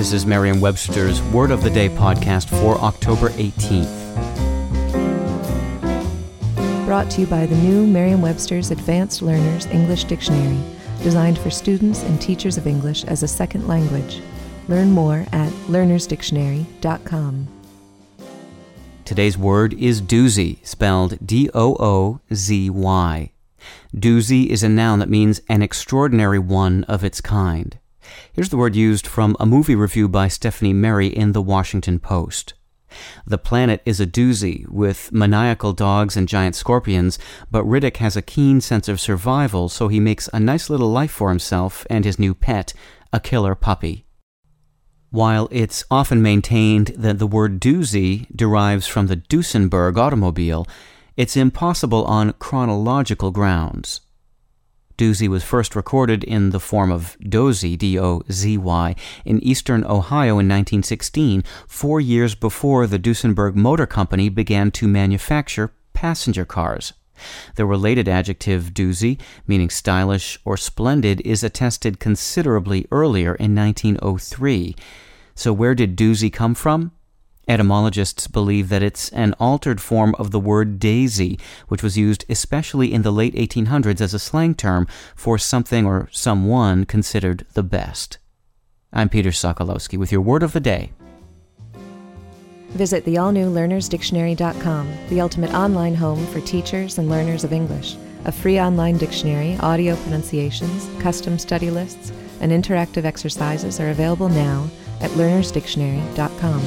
This is Merriam-Webster's Word of the Day podcast for October 18th. Brought to you by the new Merriam-Webster's Advanced Learners English Dictionary, designed for students and teachers of English as a second language. Learn more at learnersdictionary.com. Today's word is doozy, spelled D O O Z Y. Doozy is a noun that means an extraordinary one of its kind. Here's the word used from a movie review by Stephanie Merry in The Washington Post. The planet is a doozy with maniacal dogs and giant scorpions, but Riddick has a keen sense of survival, so he makes a nice little life for himself and his new pet, a killer puppy. While it's often maintained that the word doozy derives from the Duesenberg automobile, it's impossible on chronological grounds. Doozy was first recorded in the form of dozy, D-O-Z-Y, in eastern Ohio in 1916, four years before the Duesenberg Motor Company began to manufacture passenger cars. The related adjective doozy, meaning stylish or splendid, is attested considerably earlier in 1903. So where did doozy come from? Etymologists believe that it's an altered form of the word daisy, which was used especially in the late 1800s as a slang term for something or someone considered the best. I'm Peter Sokolowski with your word of the day. Visit the all new learnersdictionary.com, the ultimate online home for teachers and learners of English. A free online dictionary, audio pronunciations, custom study lists, and interactive exercises are available now at learnersdictionary.com.